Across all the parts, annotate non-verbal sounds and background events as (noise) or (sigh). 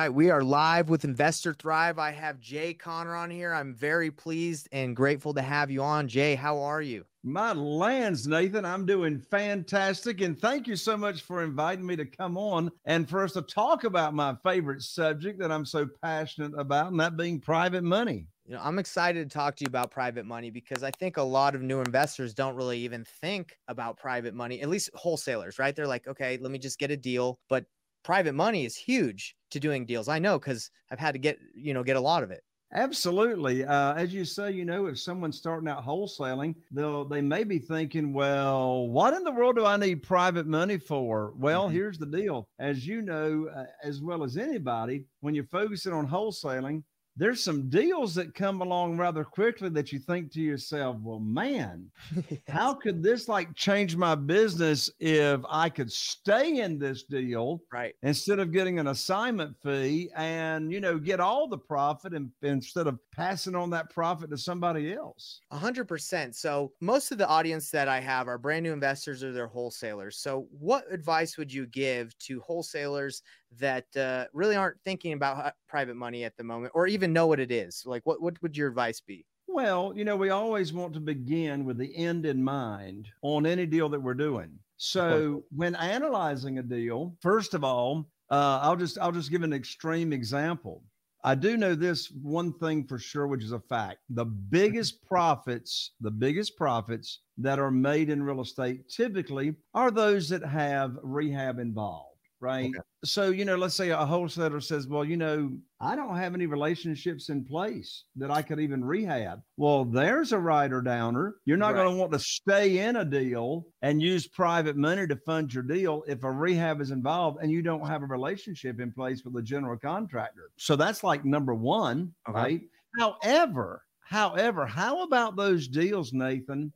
right, we are live with Investor Thrive. I have Jay Conner on here. I'm very pleased and grateful to have you on. Jay, how are you? My lands, Nathan, I'm doing fantastic. And thank you so much for inviting me to come on and for us to talk about my favorite subject that I'm so passionate about, and that being private money. You know, I'm excited to talk to you about private money because I think a lot of new investors don't really even think about private money, at least wholesalers, right? They're like, okay, let me just get a deal. But private money is huge to doing deals. I know because I've had to get, you know, get a lot of it. Absolutely. Uh, as you say, you know, if someone's starting out wholesaling, they'll they may be thinking, well, what in the world do I need private money for? Well, mm-hmm. here's the deal. As you know, uh, as well as anybody, when you're focusing on wholesaling, there's some deals that come along rather quickly that you think to yourself, well, man, yes. (laughs) how could this like change my business if I could stay in this deal right instead of getting an assignment fee and you know get all the profit and instead of passing on that profit to somebody else? A hundred percent. So most of the audience that I have are brand new investors or they're wholesalers. So what advice would you give to wholesalers that uh, really aren't thinking about private money at the moment or even know what it is? Like, what, what would your advice be? Well, you know, we always want to begin with the end in mind on any deal that we're doing. So when analyzing a deal, first of all, uh, I'll just I'll just give an extreme example. I do know this one thing for sure, which is a fact. The biggest profits, the biggest profits that are made in real estate typically are those that have rehab involved right? Okay. So, you know, let's say a wholesaler says, well, you know, I don't have any relationships in place that I could even rehab. Well, there's a rider downer. You're not right. going to want to stay in a deal and use private money to fund your deal if a rehab is involved and you don't have a relationship in place with the general contractor. So that's like number one, okay. right? However, however, how about those deals, Nathan,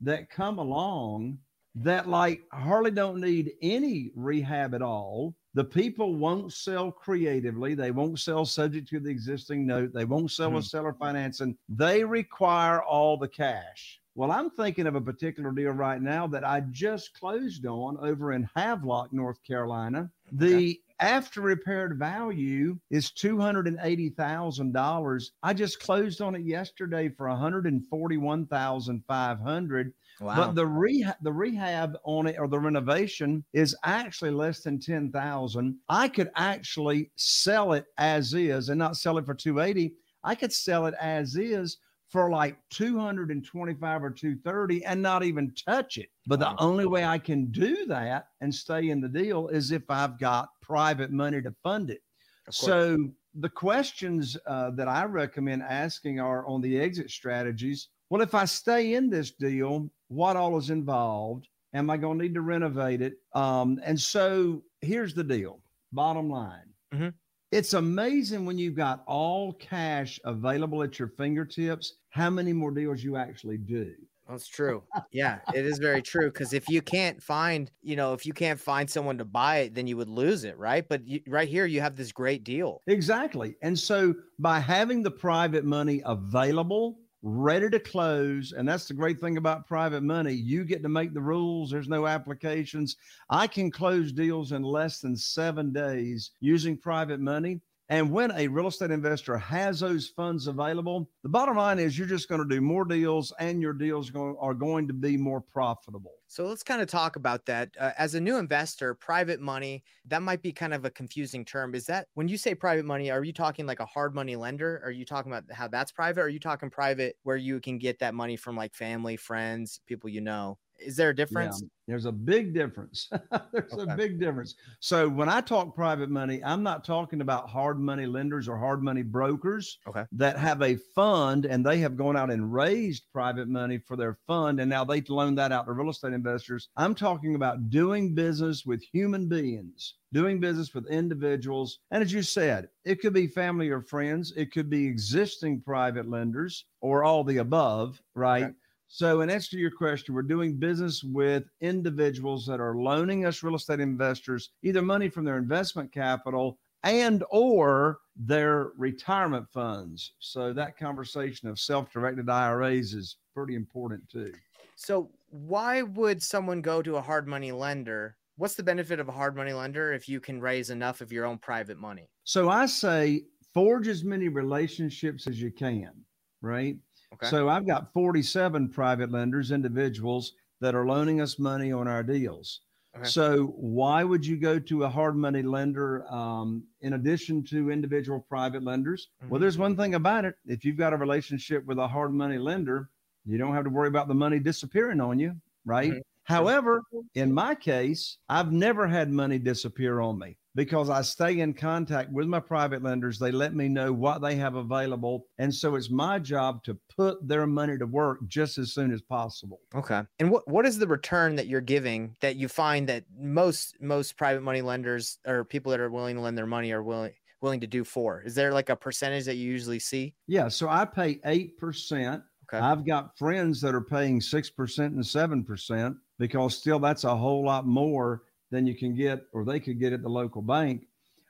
that come along that like hardly don't need any rehab at all. The people won't sell creatively. They won't sell subject to the existing note. They won't sell mm-hmm. a seller financing. They require all the cash. Well, I'm thinking of a particular deal right now that I just closed on over in Havelock, North Carolina. The okay. after repaired value is $280,000. I just closed on it yesterday for 141,500 Wow. But the rehab, the rehab on it or the renovation is actually less than 10,000. I could actually sell it as is and not sell it for 280. I could sell it as is for like 225 or 230 and not even touch it. But the only way I can do that and stay in the deal is if I've got private money to fund it. So the questions uh, that I recommend asking are on the exit strategies. Well, if I stay in this deal, what all is involved. Am I going to need to renovate it? Um, and so here's the deal bottom line. Mm-hmm. It's amazing when you've got all cash available at your fingertips, how many more deals you actually do. That's true. Yeah, it is very true. Because if you can't find, you know, if you can't find someone to buy it, then you would lose it, right? But you, right here, you have this great deal. Exactly. And so by having the private money available, ready to close. And that's the great thing about private money. You get to make the rules, there's no applications. I can close deals in less than seven days using private money. And when a real estate investor has those funds available, the bottom line is you're just going to do more deals and your deals are going to be more profitable. So let's kind of talk about that. Uh, as a new investor, private money, that might be kind of a confusing term. Is that when you say private money, are you talking like a hard money lender? Are you talking about how that's private? Or are you talking private where you can get that money from like family, friends, people you know? Is there a difference? Yeah, there's a big difference. (laughs) there's okay. a big difference. So when I talk private money, I'm not talking about hard money lenders or hard money brokers okay. that have a fund and they have gone out and raised private money for their fund and now they loan that out to real estate investors. I'm talking about doing business with human beings doing business with individuals. And as you said, it could be family or friends, it could be existing private lenders or all the above, right? Okay. So, in answer to your question, we're doing business with individuals that are loaning us real estate investors either money from their investment capital and or their retirement funds. So that conversation of self-directed IRAs is pretty important too. So why would someone go to a hard money lender what's the benefit of a hard money lender if you can raise enough of your own private money? So I say forge as many relationships as you can, right? Okay. So I've got 47 private lenders, individuals that are loaning us money on our deals. Okay. So why would you go to a hard money lender um, in addition to individual private lenders? Mm-hmm. Well, there's one thing about it. If you've got a relationship with a hard money lender, you don't have to worry about the money disappearing on you, right? Mm-hmm. However, in my case, I've never had money disappear on me because I stay in contact with my private lenders. They let me know what they have available. And so it's my job to put their money to work just as soon as possible. Okay. And what, what is the return that you're giving that you find that most most private money lenders or people that are willing to lend their money are willing willing to do for? Is there like a percentage that you usually see? Yeah. So I pay eight percent. Okay. I've got friends that are paying six percent and seven percent because still that's a whole lot more than you can get or they could get at the local bank.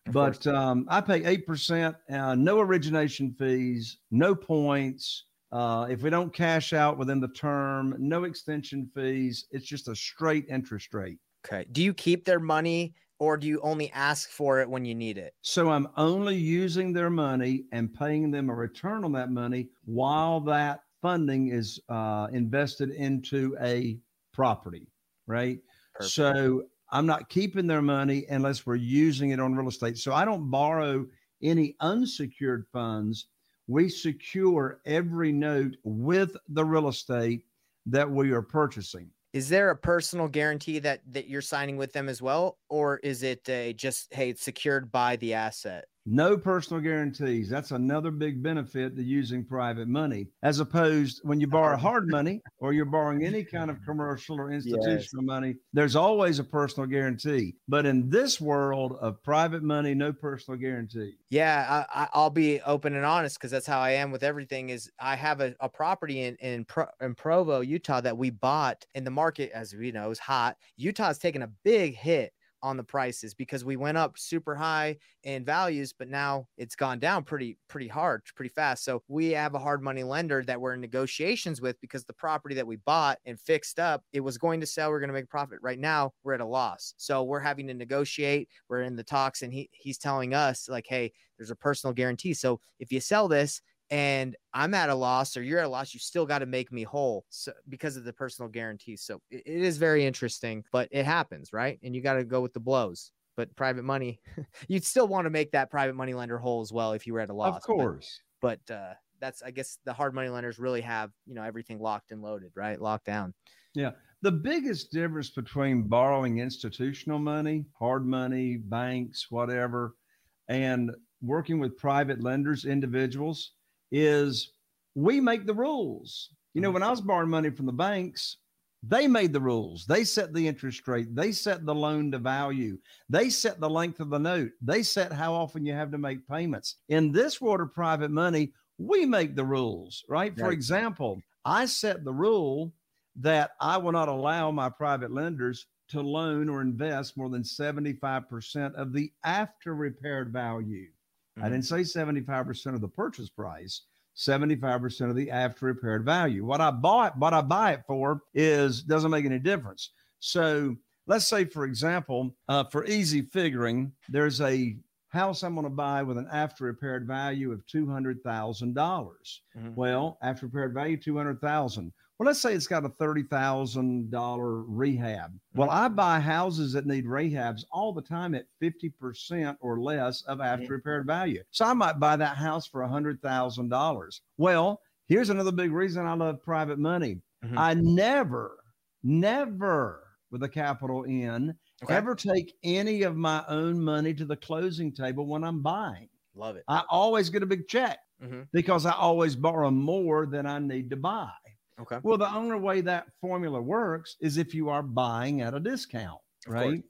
Of but um, I pay 8%, uh, no origination fees, no points. Uh, if we don't cash out within the term, no extension fees. It's just a straight interest rate. Okay. Do you keep their money or do you only ask for it when you need it? So I'm only using their money and paying them a return on that money while that funding is uh, invested into a property, right? Perfect. So I'm not keeping their money unless we're using it on real estate. So I don't borrow any unsecured funds. We secure every note with the real estate that we are purchasing. Is there a personal guarantee that that you're signing with them as well, or is it a just hey, it's secured by the asset? No personal guarantees. That's another big benefit to using private money, as opposed when you borrow oh. hard money or you're borrowing any kind of (laughs) commercial or institutional yes. money, there's always a personal guarantee. But in this world of private money, no personal guarantee. Yeah, I, will be open and honest because that's how I am with everything. Is I have a, a property in in, Pro, in Provo, Utah, that we bought in the market, as we know, is hot. Utah's taken a big hit on the prices because we went up super high in values, but now it's gone down pretty, pretty hard, pretty fast. So we have a hard money lender that we're in negotiations with because the property that we bought and fixed up, it was going to sell. We're going to make profit. Right now, we're at a loss. So we're having to negotiate. We're in the talks, and he he's telling us like, hey, there's a personal guarantee. So if you sell this, and I'm at a loss or you're at a loss, you still got to make me whole so, because of the personal guarantee. So it, it is very interesting, but it happens, right? And you got to go with the blows. But private money, (laughs) you'd still want to make that private money lender whole as well if you were at a loss. Of course. But, but uh, that's, I guess, the hard money lenders really have, you know, everything locked and loaded, right? Locked down. Yeah. The biggest difference between borrowing institutional money, hard money, banks, whatever, and working with private lenders, individuals, is we make the rules. You know, when I was borrowing money from the banks, they made the rules. They set the interest rate. They set the loan to value. They set the length of the note. They set how often you have to make payments. In this world of private money, we make the rules, right? right. For example, I set the rule that I will not allow my private lenders to loan or invest more than 75% of the after repaired value. Mm-hmm. I didn't say 75% of the purchase price. 75% of the after repaired value. What I bought, what I buy it for is doesn't make any difference. So let's say, for example, uh, for easy figuring, there's a house I'm going to buy with an after repaired value of $200,000. mm hmm Well, after repaired value, 200,000. Well, let's say it's got a $30,000 rehab. Well, I buy houses that need rehabs all the time at 50% or less of after repaired value. So I might buy that house for $100,000. Well, here's another big reason I love private money. Mm-hmm. I never, never with a capital N, okay. ever take any of my own money to the closing table when I'm buying. Love it. I always get a big check mm-hmm. because I always borrow more than I need to buy. Okay. Well, the only way that formula works is if you are buying at a discount, of right? Course.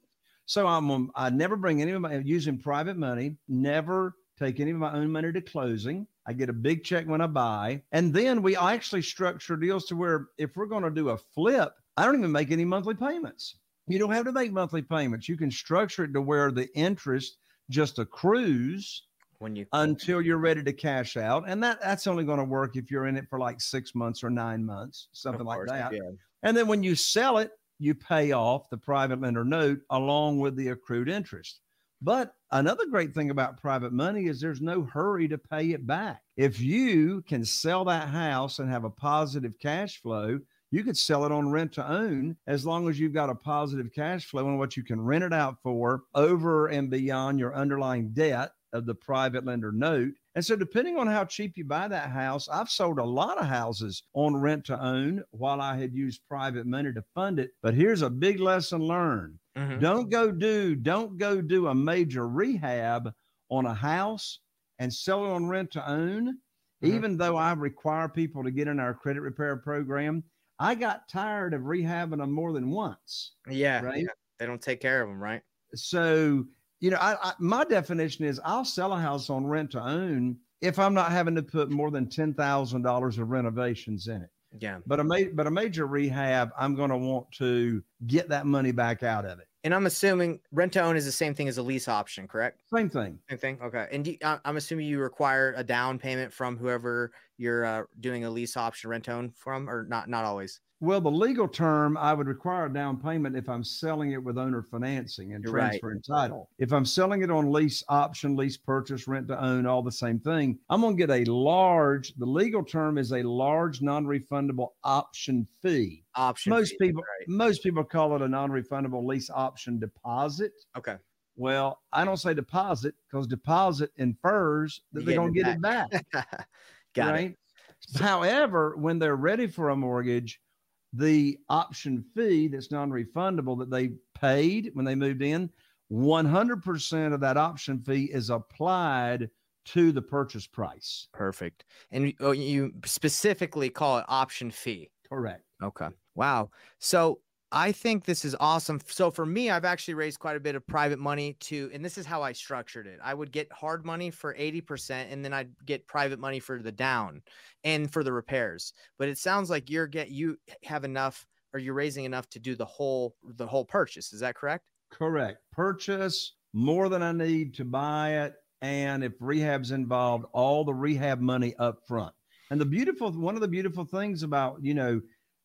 So I'm um, I never bring any of my using private money, never take any of my own money to closing. I get a big check when I buy. And then we actually structure deals to where if we're going to do a flip, I don't even make any monthly payments. You don't have to make monthly payments. You can structure it to where the interest just accrues when you until you're ready to cash out and that that's only going to work if you're in it for like six months or nine months something like that yeah. and then when you sell it you pay off the private lender note along with the accrued interest. But another great thing about private money is there's no hurry to pay it back. If you can sell that house and have a positive cash flow, you could sell it on rent to own as long as you've got a positive cash flow on what you can rent it out for over and beyond your underlying debt of the private lender note. And so, depending on how cheap you buy that house, I've sold a lot of houses on rent to own while I had used private money to fund it. But here's a big lesson learned mm-hmm. don't go do, don't go do a major rehab on a house and sell it on rent to own. Mm-hmm. Even though I require people to get in our credit repair program, I got tired of rehabbing them more than once. Yeah. Right. Yeah. They don't take care of them, right? So, you know, I, I, my definition is I'll sell a house on rent to own if I'm not having to put more than ten thousand dollars of renovations in it. Yeah. But a ma- but a major rehab, I'm going to want to get that money back out of it. And I'm assuming rent to own is the same thing as a lease option, correct? Same thing. Same thing. Okay. And I'm assuming you require a down payment from whoever you're uh, doing a lease option rent to own from, or not? Not always. Well, the legal term, I would require a down payment if I'm selling it with owner financing and You're transferring right. title. If I'm selling it on lease option, lease purchase, rent to own, all the same thing, I'm going to get a large, the legal term is a large non refundable option fee. Option. Most fee, people, right. most people call it a non refundable lease option deposit. Okay. Well, I don't say deposit because deposit infers that they're going to get it back. (laughs) Got right? it. However, when they're ready for a mortgage, the option fee that's non-refundable that they paid when they moved in 100% of that option fee is applied to the purchase price. Perfect. And oh, you specifically call it option fee. Correct. Okay. Wow. So I think this is awesome. So for me, I've actually raised quite a bit of private money to, and this is how I structured it. I would get hard money for 80% and then I'd get private money for the down and for the repairs. But it sounds like you're get you have enough or you're raising enough to do the whole the whole purchase. Is that correct? Correct. Purchase more than I need to buy it. And if rehab's involved, all the rehab money up front. And the beautiful one of the beautiful things about, you know,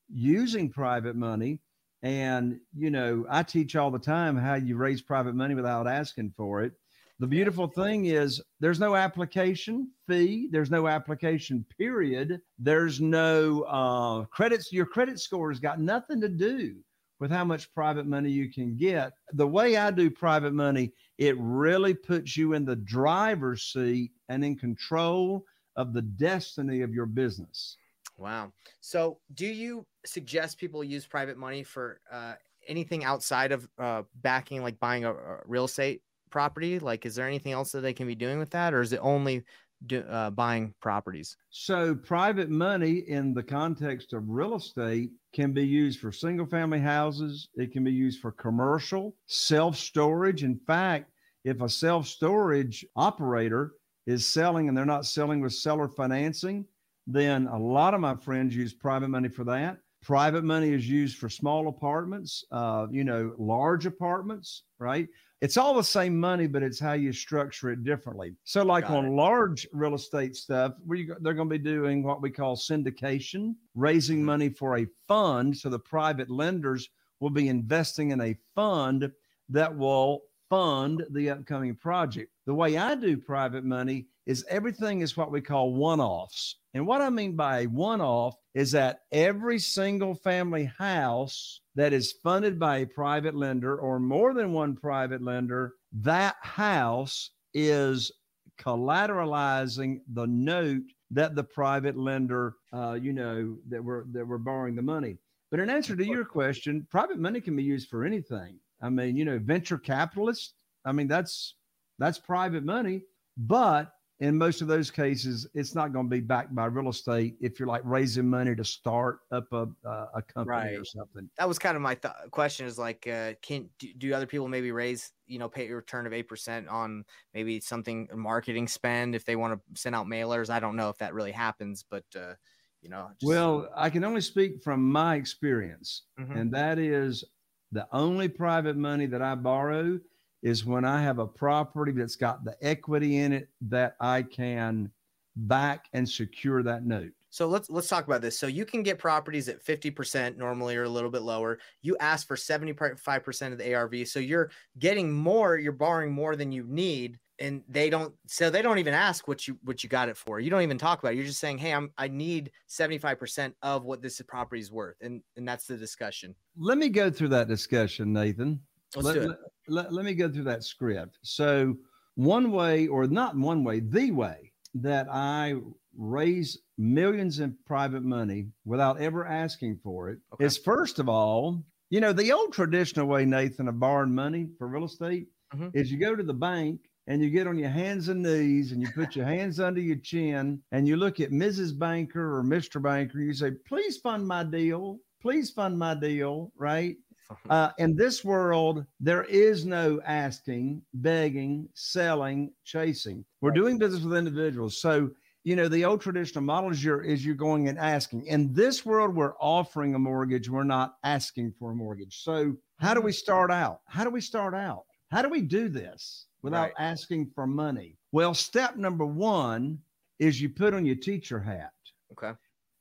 using private money and, you know, I teach all the time how you raise private money without asking for it. The beautiful thing is there's no application fee, there's no application period, there's no uh, credits. Your credit score has got nothing to do with how much private money you can get. The way I do private money, it really puts you in the driver's seat and in control of the destiny of your business. Wow. So, do you suggest people use private money for uh, anything outside of uh, backing, like buying a, a, real estate property? Like, is there anything else that they can be doing with that, or is it only do, uh, buying properties? So, private money in the context of real estate can be used for single family houses, it can be used for commercial, self storage. In fact, if a self storage operator is selling and they're not selling with seller financing, then a lot of my friends use private money for that. Private money is used for small apartments, uh, you know, large apartments, right? It's all the same money, but it's how you structure it differently. So, like Got on it. large real estate stuff, we, they're going to be doing what we call syndication, raising mm-hmm. money for a fund. So, the private lenders will be investing in a fund that will fund the upcoming project. The way I do private money is everything is what we call one offs. And what I mean by a one off is that every single family house that is funded by a private lender or more than one private lender, that house is collateralizing the note that the private lender, uh, you know, that we're that we're borrowing the money. But in answer to your question, private money can be used for anything. I mean, you know, venture capitalists. I mean, that's that's private money, but in most of those cases, it's not going to be backed by real estate if you're like raising money to start up a uh, a company right. or something. That was kind of my th- question. Is like, uh, can do, do, other people maybe raise you know pay a return of eight percent on maybe something marketing spend if they want to send out mailers? I don't know if that really happens, but uh, you know. Just... Well, I can only speak from my experience, mm-hmm. and that is the only private money that I borrow is when I have a property that's got the equity in it that I can back and secure that note. So let's let's talk about this. So you can get properties at 50% normally or a little bit lower. You ask for 75% of the ARV. So you're getting more, you're borrowing more than you need and they don't so they don't even ask what you what you got it for. You don't even talk about it. You're just saying, "Hey, I'm I need 75% of what this property is worth." And and that's the discussion. Let me go through that discussion, Nathan. Let's let, do it. Let, let, let me go through that script. So, one way, or not one way, the way that I raise millions in private money without ever asking for it Okay. is first of all, you know, the old traditional way, Nathan, of borrowing money for real estate Mhm. is you go to the bank and you get on your hands and knees and you put your hands under your chin and you look at Mrs. Banker or Mr. Banker. You say, please fund my deal. Please fund my deal. Right. (laughs) Uh, in this world, there is no asking, begging, selling, chasing. We're doing business with individuals. So, you know, the old traditional model is you're is you're going and asking. In this world, we're offering a mortgage. We're not asking for a mortgage. So, how do we start out? How do we start out? How do we do this without Right. asking for money? Well, step number one is you put on your teacher hat. okay.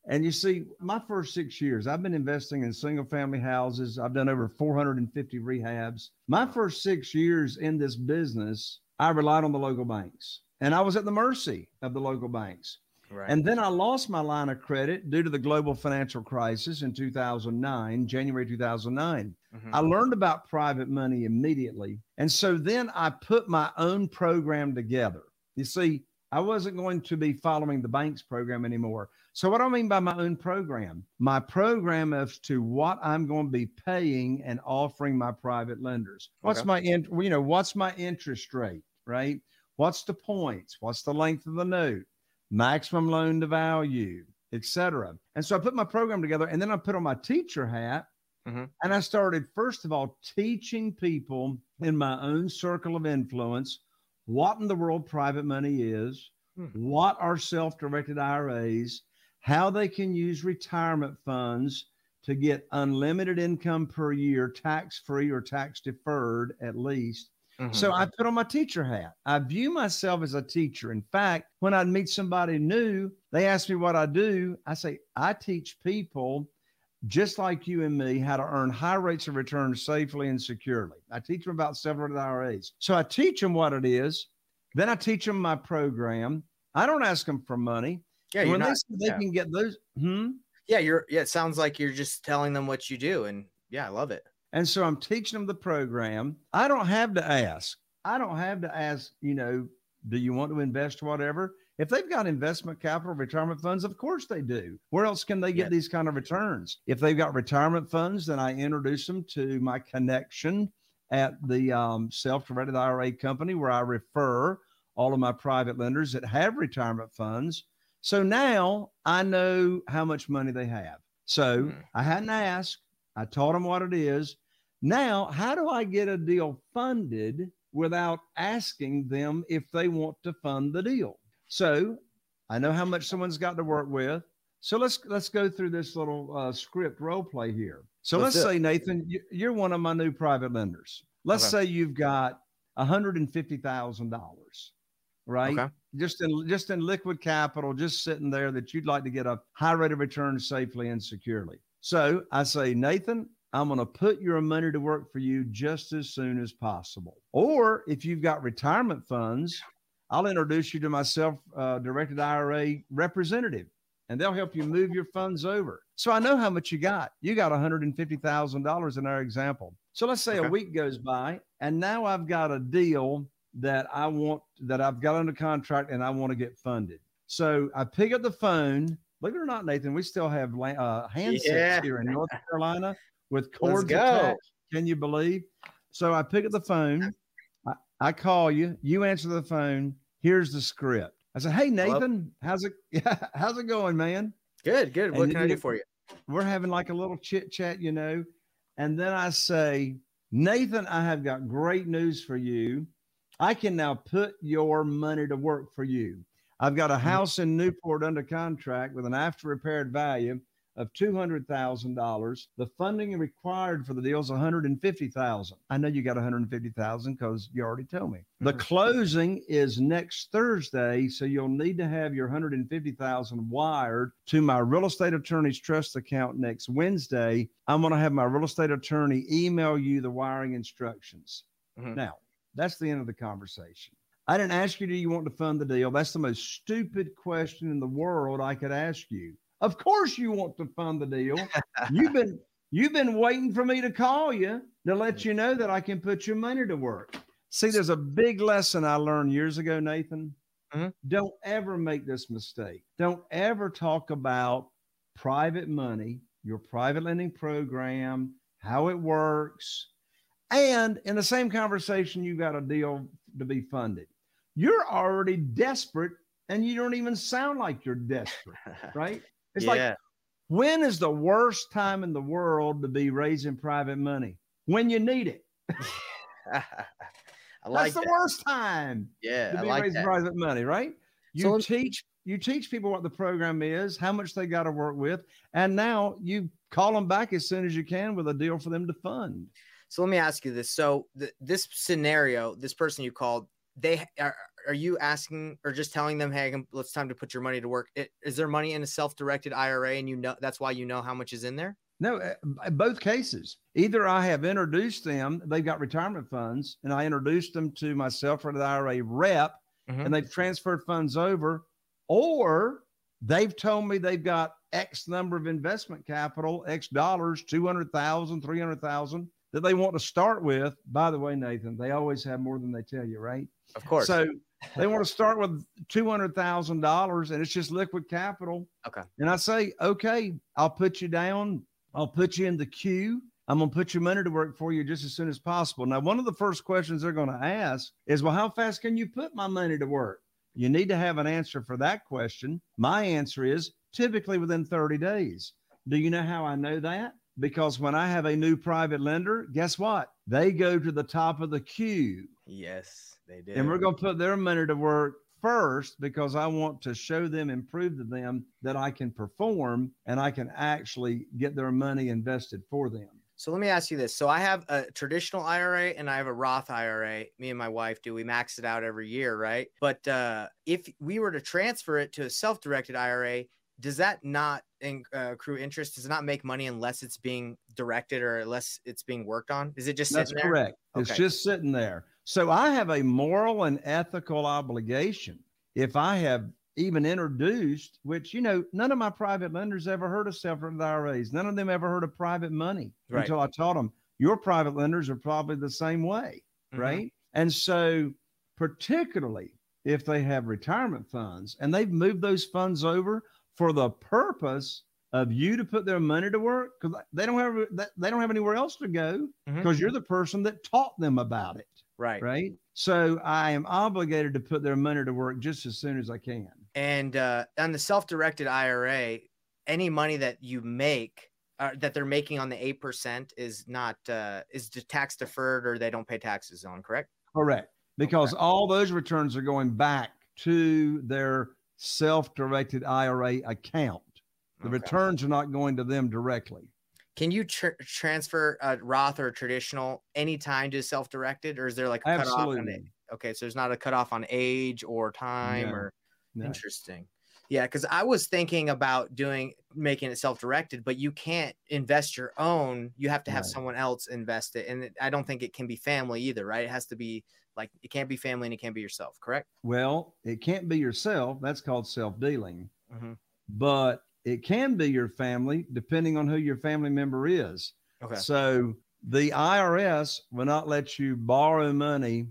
And you see, my first six years, I've been investing in single family houses. I've done over 450 rehabs. My first six years in this business, I relied on the local banks and I was at the mercy of the local banks. Right. And then I lost my line of credit due to the global financial crisis in 2009, January 2009. Mhm. I learned about private money immediately. And so then I put my own program together. You see, I wasn't going to be following the bank's program anymore. So, what do I mean by my own program? My program as to what I'm going to be paying and offering my private lenders. What's Okay. my, in, you know, what's my interest rate, right? What's the points? What's the length of the note? Maximum loan to value, et cetera. And so I put my program together and then I put on my teacher hat Mhm. and I started, first of all, teaching people in my own circle of influence what in the world private money is, Hmm. what are self directed IRAs, how they can use retirement funds to get unlimited income per year, tax free or tax deferred at least. Mhm. So I put on my teacher hat. I view myself as a teacher. In fact, when I'd meet somebody new, they ask me what I do. I say, I teach people just like you and me how to earn high rates of return safely and securely. I teach them about several IRAs. So I teach them what it is. Then I teach them my program. I don't ask them for money. yeah, you're when not, they say they yeah. can get those, hmm? yeah, you're yeah, it sounds like you're just telling them what you do. And yeah, I love it. And so I'm teaching them the program. I don't have to ask. I don't have to ask, you know, do you want to invest whatever? If they've got investment capital, retirement funds, of course they do. Where else can they get Yeah. these kind of returns? If they've got retirement funds, then I introduce them to my connection at the um, self-directed IRA company where I refer all of my private lenders that have retirement funds. So now I know how much money they have. So Mhm. I hadn't asked. I taught them what it is. Now, how do I get a deal funded without asking them if they want to fund the deal? So I know how much someone's got to work with. So let's let's go through this little uh, script role play here. So Let's say Nathan, you- you're one of my new private lenders. Let's Okay. say you've got one hundred and fifty thousand dollars, right? Okay. Just in just in liquid capital, just sitting there that you'd like to get a high rate of return safely and securely. So I say, Nathan, I'm going to put your money to work for you just as soon as possible. Or if you've got retirement funds, I'll introduce you to my self uh, directed IRA representative and they'll help you move your funds over. So I know how much you got. You got $150,000 in our example. So let's say Okay. a week goes by and now I've got a deal that I want that I've got under contract and I want to get funded. So I pick up the phone. Believe it or not, Nathan, we still have uh, handsets Yeah. here in North Carolina with (laughs) cords attached. Can you believe? So I pick up the phone. I, I call you. You answer the phone. Here's the script. I said, "Hey Hello? Nathan, how's it? (laughs) yeah, how's it going, man? Good, good. What And can I do for you? We're having like a little chit chat, you know." And then I say, "Nathan, I have got great news for you. I can now put your money to work for you. I've got a Mm-hmm. house in Newport under contract with an after repaired value of $200,000. The funding required for the deal is 150,000. I know you got 150,000 because you already told me. The Mhm. closing is next Thursday, so you'll need to have your 150,000 wired to my real estate attorney's trust account next Wednesday. I'm going to have my real estate attorney email you the wiring instructions. Mhm. Now, that's the end of the conversation. I didn't ask you, do you want to fund the deal? That's the most stupid question in the world I could ask you. Of course you want to fund the deal. you've been (laughs) you've been waiting for me to call you to let you know that I can put your money to work. See, there's a big lesson I learned years ago, Nathan. Mhm. Don't ever make this mistake. Don't ever talk about private money, your private lending program, how it works. And in the same conversation, you've got a deal to be funded. You're already desperate and you don't even sound like you're desperate, (laughs) right? It's like, when is the worst time in the world to be raising private money? When you need it. (laughs) I like That's the that. worst time Yeah, to be like raising that. private money, right? You So teach you teach people what the program is, how much they got to work with, and now you call them back as soon as you can with a deal for them to fund. So let me ask you this. So th- this scenario, this person you called, they are, are you asking or just telling them, hey, it's time to put your money to work? I- Is there money in a self-directed IRA, and you know that's why you know how much is in there? No, uh, both cases. Either I have introduced them, they've got retirement funds, and I introduced them to myself for the IRA rep, Mhm. and they've transferred funds over, or they've told me they've got X number of investment capital, X dollars, 200,000, 300,000 that they want to start with. By the way, Nathan, they always have more than they tell you, right? Of course. So they want to start with $200,000 and it's just liquid capital. Okay. And I say, okay, I'll put you down. I'll put you in the queue. I'm going to put your money to work for you just as soon as possible. Now, one of the first questions they're going to ask is, well, how fast can you put my money to work? You need to have an answer for that question. My answer is typically within 30 days. Do you know how I know that? Because when I have a new private lender, guess what? They go to the top of the queue yes, they did. and we're going to put their money to work first because I want to show them and prove to them that I can perform and I can actually get their money invested for them. So let me ask you this. So I have a traditional IRA and I have a Roth IRA. Me and my wife do. We max it out every year, right? But uh, if we were to transfer it to a self-directed IRA, does that not in, uh, accrue interest? Does it not make money unless it's being directed or unless it's being worked on? Is it just That's sitting there? correct. It's Okay. just sitting there. So I have a moral and ethical obligation. If I have even introduced, which, you know, none of my private lenders ever heard of self-directed IRAs. None of them ever heard of private money Right. until I taught them. Your private lenders are probably the same way. Mhm. right? And so, particularly if they have retirement funds and they've moved those funds over for the purpose of you to put their money to work because they don't have they don't have anywhere else to go because you're the person that taught them about it, Right. right? So I am obligated to put their money to work just as soon as I can. And uh, on the self-directed IRA, any money that you make uh, that they're making on the eight percent is not uh, is tax deferred or they don't pay taxes on. Correct? Correct. Because all those returns are going back to their self-directed IRA account. The Okay. returns are not going to them directly. Can you tr- transfer a Roth or a traditional anytime to self-directed, or is there like a cutoff on it? Absolutely. Okay, so there's not a cutoff on age or time No, or No. interesting. Yeah, because I was thinking about doing making it self-directed, but you can't invest your own. You have to have Right. someone else invest it, and I don't think it can be family either, right? It has to be like it can't be family and it can't be yourself, correct? Well, it can't be yourself. That's called self dealing. Mhm. But it can be your family, depending on who your family member is. Okay. So the IRS will not let you borrow money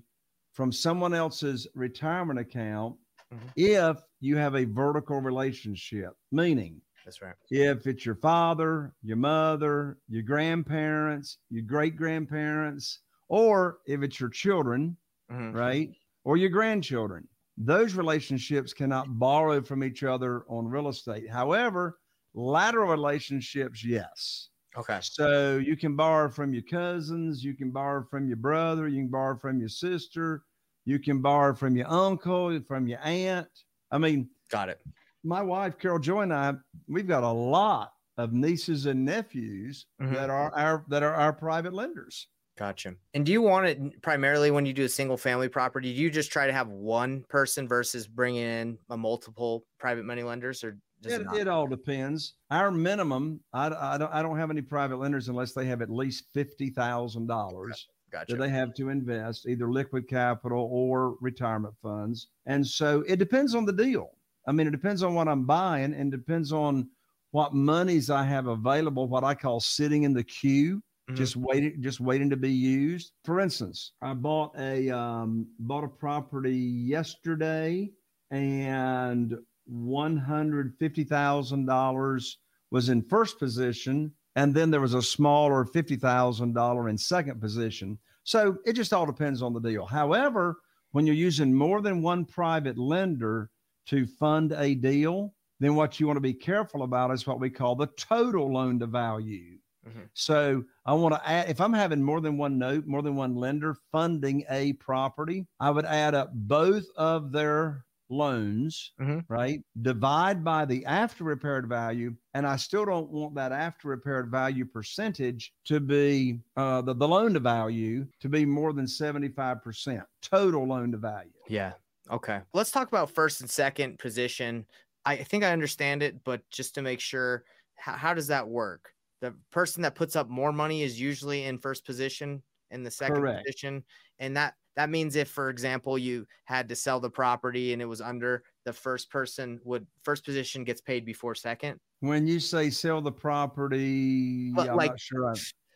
from someone else's retirement account Mhm. if you have a vertical relationship, meaning That's right. if it's your father, your mother, your grandparents, your great grandparents, or if it's your children, Mhm. right? Or your grandchildren. Those relationships cannot borrow from each other on real estate. However, lateral relationships, yes. Okay. So you can borrow from your cousins, you can borrow from your brother, you can borrow from your sister, you can borrow from your uncle, from your aunt. I mean, Got it. my wife, Carol Joy, and I, we've got a lot of nieces and nephews mm-hmm. that are our that are our private lenders. Gotcha. And do you want it primarily when you do a single family property? Do you just try to have one person versus bringing in a multiple private money lenders, or it, it, it, all depends. Our minimum, I, I don't I don't have any private lenders unless they have at least fifty thousand dollars gotcha. that they have to invest, either liquid capital or retirement funds. And so it depends on the deal. I mean, it depends on what I'm buying, and depends on what monies I have available, what I call sitting in the queue mm-hmm. just waiting, just waiting to be used. For instance, I bought a um, bought a property yesterday, and one hundred fifty thousand dollars was in first position, and then there was a smaller fifty thousand dollar in second position. So it just all depends on the deal. However, when you're using more than one private lender to fund a deal, then what you want to be careful about is what we call the total loan to value. Mm-hmm. So I want to add, if I'm having more than one note, more than one lender funding a property, I would add up both of their loans, mm-hmm. right? Divide by the after repaired value. And I still don't want that after repaired value percentage to be uh, the, the loan to value to be more than 75% total loan to value. Yeah. Okay. Let's talk about first and second position. I think I understand it, but just to make sure, how, how does that work? The person that puts up more money is usually in first position in the second Correct. position and that that means if for example you had to sell the property and it was under the first person would first position gets paid before second when you say sell the property but yeah, like, sure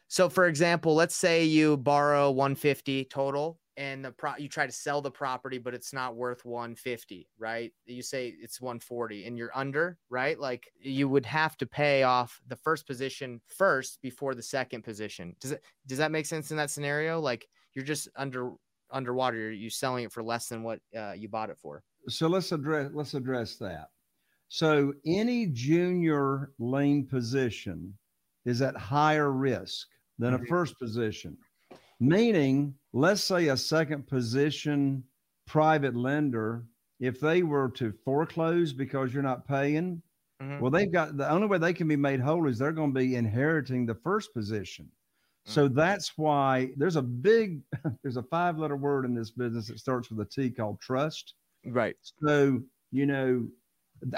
so for example let's say you borrow 150 total and the pro you try to sell the property but it's not worth 150 right? You say it's 140 and you're under right? Like you would have to pay off the first position first before the second position. Does it does that make sense in that scenario? Like you're just under underwater. You're you selling it for less than what uh, you bought it for. So let's address let's address that. So any junior lien position is at higher risk than a mm-hmm. first position meaning let's say a second position private lender, if they were to foreclose because you're not paying, mm-hmm. well, they've got the only way they can be made whole is they're going to be inheriting the first position. Mm-hmm. So that's why there's a big, (laughs) there's a five letter word in this business that starts with a T called trust. Right. So, you know,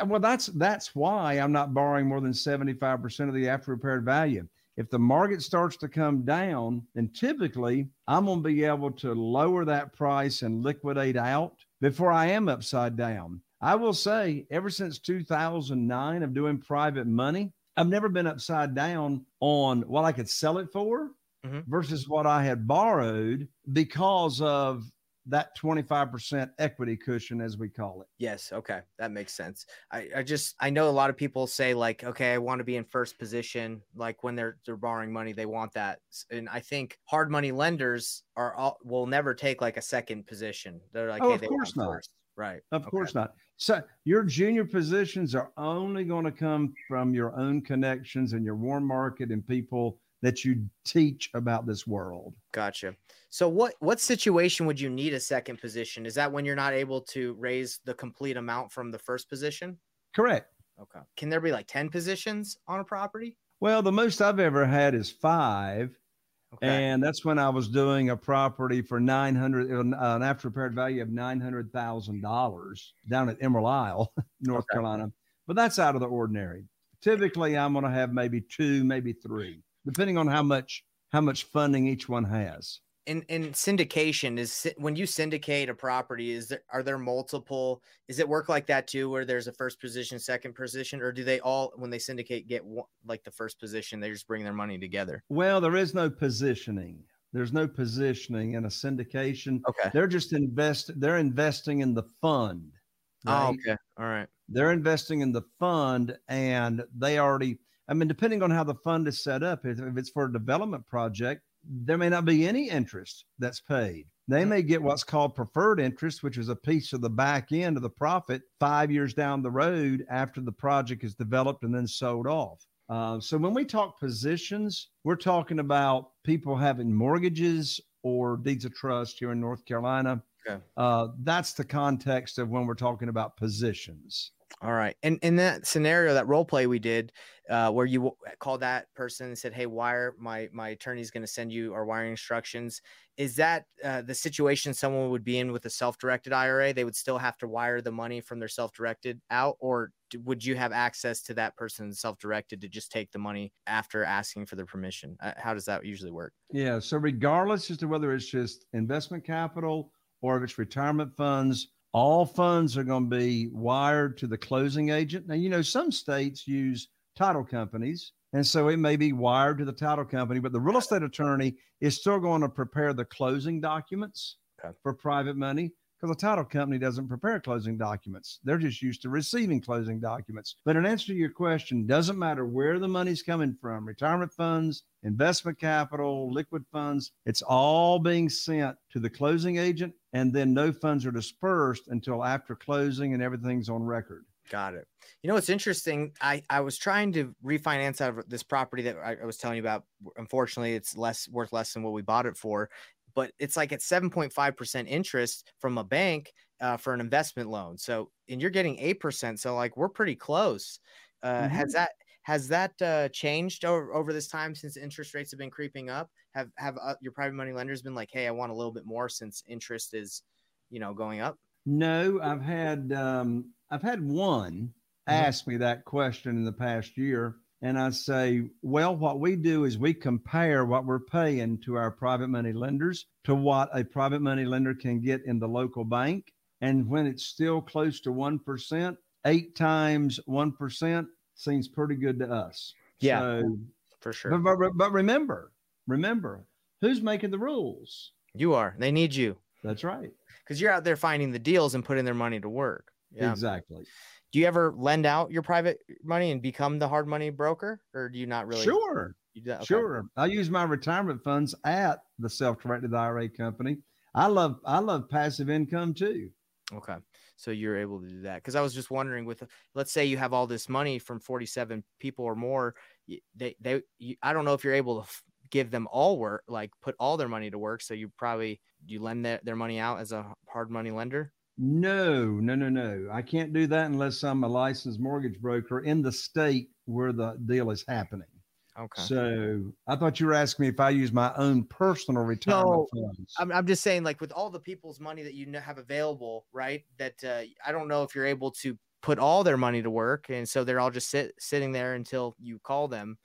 well, that's that's why I'm not borrowing more than 75% of the after repaired value if the market starts to come down, then typically I'm going to be able to lower that price and liquidate out before I am upside down. I will say, ever since 2009 of doing private money, I've never been upside down on what I could sell it for mm-hmm. versus what I had borrowed because of that 25% equity cushion as we call it. Yes okay that makes sense. I, I just i know a lot of people say like okay i want to be in first position like when they're they're borrowing money they want that. And i think hard money lenders are all will never take like a second position. They're like oh, hey, of course not. first. right of okay. course not. So your junior positions are only going to come from your own connections and your warm market and people that you teach about this world. Gotcha. So what what situation would you need a second position? Is that when you're not able to raise the complete amount from the first position? Correct. Okay. Can there be like 10 positions on a property? Well, the most I've ever had is 5. Okay. And that's when I was doing a property for 900 uh, an after repaired value of $900,000 down at Emerald Isle, (laughs) North okay. Carolina. But that's out of the ordinary. Typically I'm going to have maybe 2, maybe 3 depending on how much how much funding each one has. In in syndication is when you syndicate a property is there are there multiple is it work like that too where there's a first position second position or do they all when they syndicate get one, like the first position they just bring their money together? Well there is no positioning. There's no positioning in a syndication. Okay. They're just invest they're investing in the fund oh, right? oh okay. All right. They're investing in the fund and they already I mean, depending on how the fund is set up, if it's for a development project, there may not be any interest that's paid. They may get what's called preferred interest, which is a piece of the back end of the profit five years down the road after the project is developed and then sold off. Uh, so when we talk positions, we're talking about people having mortgages or deeds of trust here in North Carolina. Okay. Uh, that's the context of when we're talking about positions. All right. And in that scenario, that role play we did, uh, where you called that person and said, "Hey, wire my my attorney's going to send you our wiring instructions." Is that uh, the situation someone would be in with a self-directed IRA? They would still have to wire the money from their self-directed out, or would you have access to that person's self-directed to just take the money after asking for the permission? Uh, how does that usually work? Yeah. So regardless as to whether it's just investment capital or if it's retirement funds all funds are going to be wired to the closing agent. Now, you know, some states use title companies, and so it may be wired to the title company, but the real estate attorney is still going to prepare the closing documents okay. for private money because the title company doesn't prepare closing documents. They're just used to receiving closing documents. But in answer to your question, doesn't matter where the money's coming from retirement funds, investment capital, liquid funds it's all being sent to the closing agent, and then no funds are dispersed until after closing and everything's on record. Got it. You know what's interesting? I, I was trying to refinance out of this property that I, I was telling you about. Unfortunately, it's less worth less than what we bought it for but it's like at 7.5% interest from a bank uh, for an investment loan. So, and you're getting 8%. So like we're pretty close. Uh, mm-hmm. Has that, has that uh, changed over, over this time since interest rates have been creeping up? Have, have uh, your private money lenders been like, Hey, I want a little bit more since interest is, you know, going up? No, I've had, um, I've had one mm-hmm. ask me that question in the past year and I say, well, what we do is we compare what we're paying to our private money lenders to what a private money lender can get in the local bank. And when it's still close to 1%, eight times 1% seems pretty good to us. Yeah, so, for sure. But, but, but remember, remember, who's making the rules? You are. They need you. That's right. Because you're out there finding the deals and putting their money to work. Yeah. Exactly do you ever lend out your private money and become the hard money broker or do you not really sure. Okay. sure. I use my retirement funds at the self-directed ira company. I love i love passive income too. Okay. So you're able to do that. Because i was just wondering with let's say you have all this money from 47 people or more they they you, i don't know if you're able to f- give them all work like put all their money to work. So you probably you lend their, their money out as a hard money lender no, no, no, no. I can't do that unless I'm a licensed mortgage broker in the state where the deal is happening. Okay. So I thought you were asking me if I use my own personal retirement no, funds. I'm, I'm just saying, like with all the people's money that you have available, right? That uh, I don't know if you're able to put all their money to work, and so they're all just sit sitting there until you call them.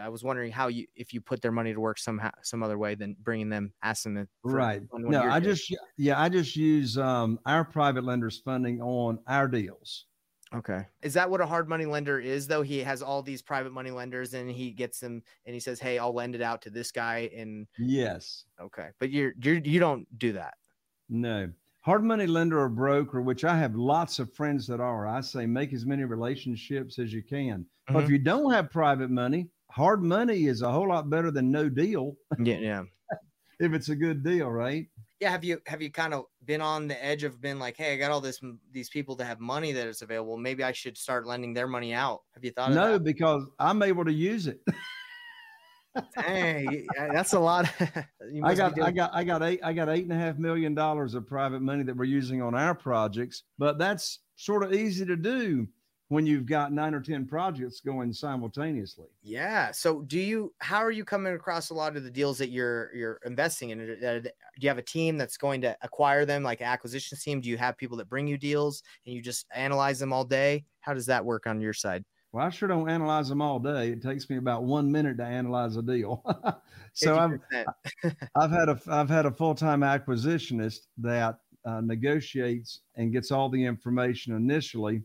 I was wondering how you if you put their money to work somehow some other way than bringing them asking them right. No, I just yeah I just use um, our private lenders funding on our deals. Okay. Is that what a hard money lender is though? He has all these private money lenders and he gets them and he says, "Hey, I'll lend it out to this guy." And yes. Okay. But you're you're you don't do that. No. Hard money lender or broker, which I have lots of friends that are. I say make as many relationships as you can. Mm-hmm. But if mm-hmm. you don't have private money, hard money is a whole lot better than no deal. Yeah, yeah. (laughs) if it's a good deal, right? Yeah. Have you have you kind of been on the edge of been like, hey, I got all this these people that have money that is available. Maybe I should start lending their money out. Have you thought? No, because I'm able to use it. Dang, that's a lot. (laughs) I got, I got, I got eight, I got eight and a half million dollars of private money that we're using on our projects, but that's sort of easy to do when you've got nine or 10 projects going simultaneously. Yeah. So do you, how are you coming across a lot of the deals that you're, you're investing in? Do you have a team that's going to acquire them like acquisition team? Do you have people that bring you deals and you just analyze them all day? How does that work on your side? Well, I sure don't analyze them all day. It takes me about one minute to analyze a deal. (laughs) so I've, I've had a, I've had a full-time acquisitionist that uh, negotiates and gets all the information initially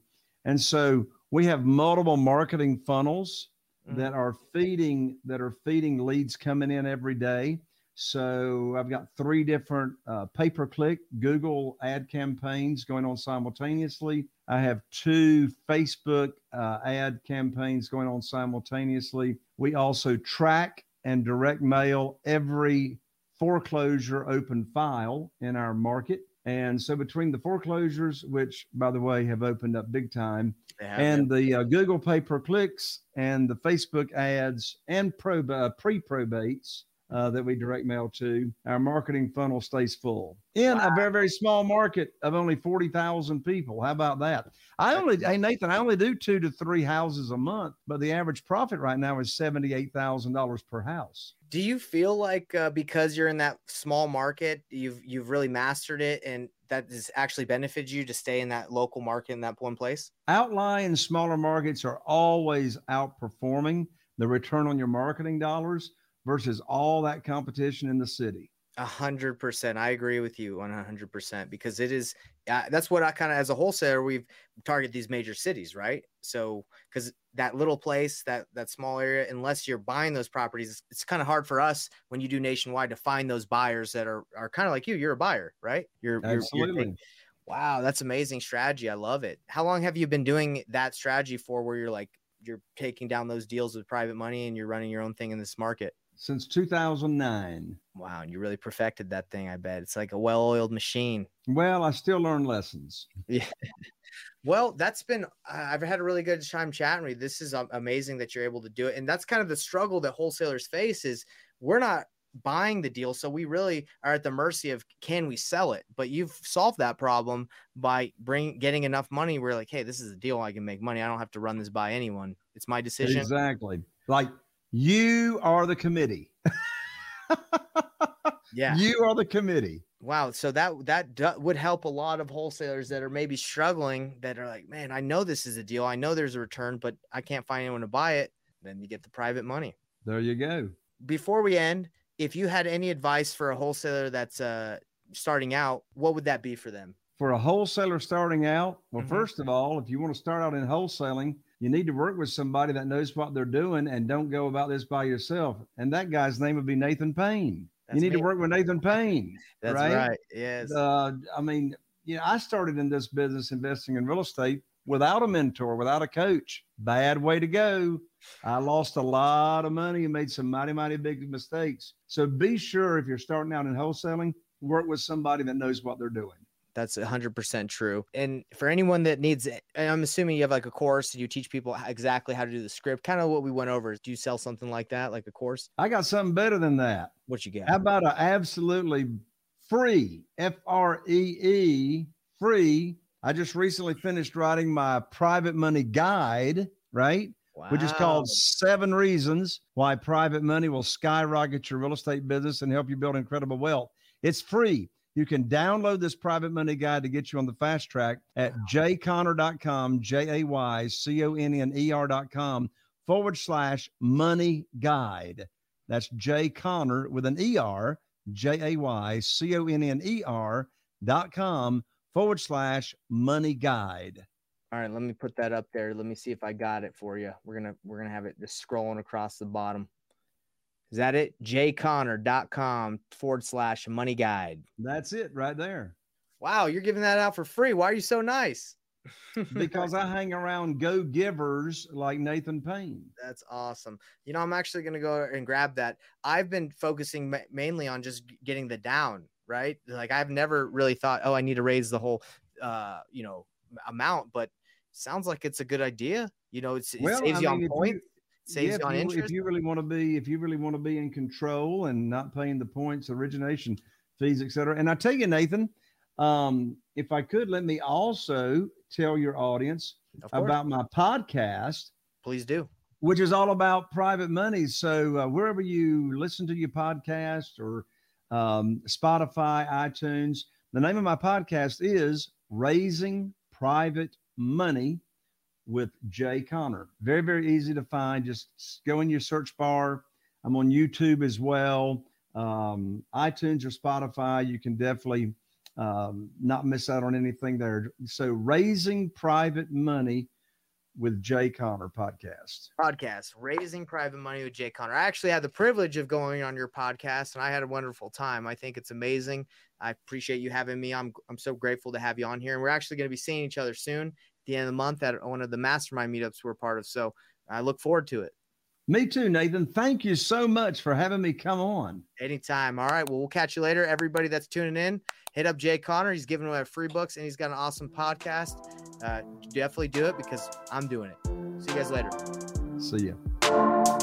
and so we have multiple marketing funnels mm-hmm. that are feeding that are feeding leads coming in every day. So I've got three different uh, pay per click Google ad campaigns going on simultaneously. I have two Facebook uh, ad campaigns going on simultaneously. We also track and direct mail every foreclosure open file in our market. And so between the foreclosures, which by the way have opened up big time, have, and the uh, Google pay per clicks and the Facebook ads and pro uh, pre probates, uh, that we direct mail to, our marketing funnel stays full in wow. a very, very small market of only 40,000 people. How about that? I only, hey, Nathan, I only do two to three houses a month, but the average profit right now is $78,000 per house. Do you feel like uh, because you're in that small market, you've you've really mastered it, and that has actually benefited you to stay in that local market in that one place? Outlying smaller markets are always outperforming the return on your marketing dollars versus all that competition in the city. A hundred percent. I agree with you on a hundred percent because it is. Uh, that's what I kind of, as a wholesaler, we've target these major cities, right? So, because that little place, that that small area, unless you're buying those properties, it's, it's kind of hard for us when you do nationwide to find those buyers that are are kind of like you. You're a buyer, right? You're absolutely. You're, wow, that's amazing strategy. I love it. How long have you been doing that strategy for? Where you're like you're taking down those deals with private money and you're running your own thing in this market? Since 2009. Wow, and you really perfected that thing, I bet. It's like a well-oiled machine. Well, I still learn lessons. Yeah. (laughs) Well, that's been I've had a really good time chatting with you. This is um, amazing that you're able to do it. And that's kind of the struggle that wholesalers face is we're not buying the deal. So we really are at the mercy of can we sell it? But you've solved that problem by bring getting enough money. We're like, hey, this is a deal. I can make money. I don't have to run this by anyone. It's my decision. Exactly. Like you are the committee. (laughs) yeah. You are the committee. Wow. So that that would help a lot of wholesalers that are maybe struggling that are like, man, I know this is a deal. I know there's a return, but I can't find anyone to buy it. Then you get the private money. There you go. Before we end, if you had any advice for a wholesaler that's uh, starting out, what would that be for them? For a wholesaler starting out, well, mm-hmm. first of all, if you want to start out in wholesaling, you need to work with somebody that knows what they're doing and don't go about this by yourself. And that guy's name would be Nathan Payne. That's you need me. to work with Nathan Payne. (laughs) That's right. right. Yes. Uh, I mean, you know, I started in this business investing in real estate without a mentor, without a coach. Bad way to go. I lost a lot of money and made some mighty, mighty big mistakes. So be sure if you're starting out in wholesaling, work with somebody that knows what they're doing. That's 100% true. And for anyone that needs it, I'm assuming you have like a course and you teach people exactly how to do the script, kind of what we went over. Do you sell something like that, like a course? I got something better than that. What you got? How about an absolutely free, F R E E, free? I just recently finished writing my private money guide, right? Wow. Which is called Seven Reasons Why Private Money Will Skyrocket Your Real Estate Business and Help You Build Incredible Wealth. It's free. You can download this private money guide to get you on the fast track at jayconner.com, J A Y C O N N E R.com forward slash money guide. That's Jay Conner with an ER, J A Y C O N N E R dot com forward slash money guide. All right, let me put that up there. Let me see if I got it for you. We're gonna we're gonna have it just scrolling across the bottom. Is that it? jayconner.com forward slash money guide. That's it right there. Wow, you're giving that out for free. Why are you so nice? (laughs) because I hang around go givers like Nathan Payne. That's awesome. You know, I'm actually going to go and grab that. I've been focusing ma- mainly on just getting the down, right? Like I've never really thought, oh, I need to raise the whole, uh, you know, amount, but sounds like it's a good idea. You know, it's, it well, saves I you mean, on points saves yeah, on you, interest. If you really want to be, if you really want to be in control and not paying the points, origination fees, etc. And I tell you, Nathan, um, if I could, let me also tell your audience about my podcast. Please do. Which is all about private money. So uh, wherever you listen to your podcast or um, Spotify, iTunes, the name of my podcast is Raising Private Money with Jay Conner. Very, very easy to find. Just go in your search bar. I'm on YouTube as well. Um, iTunes or Spotify. You can definitely um, not miss out on anything there. So, Raising Private Money with Jay Conner podcast. Podcast, Raising Private Money with Jay Conner. I actually had the privilege of going on your podcast and I had a wonderful time. I think it's amazing. I appreciate you having me. I'm I'm so grateful to have you on here. And we're actually going to be seeing each other soon the end of the month at one of the mastermind meetups we're part of. So I look forward to it. Me too, Nathan. Thank you so much for having me come on. Anytime. All right. Well, we'll catch you later. Everybody that's tuning in, hit up Jay Conner. He's giving away free books and he's got an awesome podcast. Uh, definitely do it because I'm doing it. See you guys later. See you.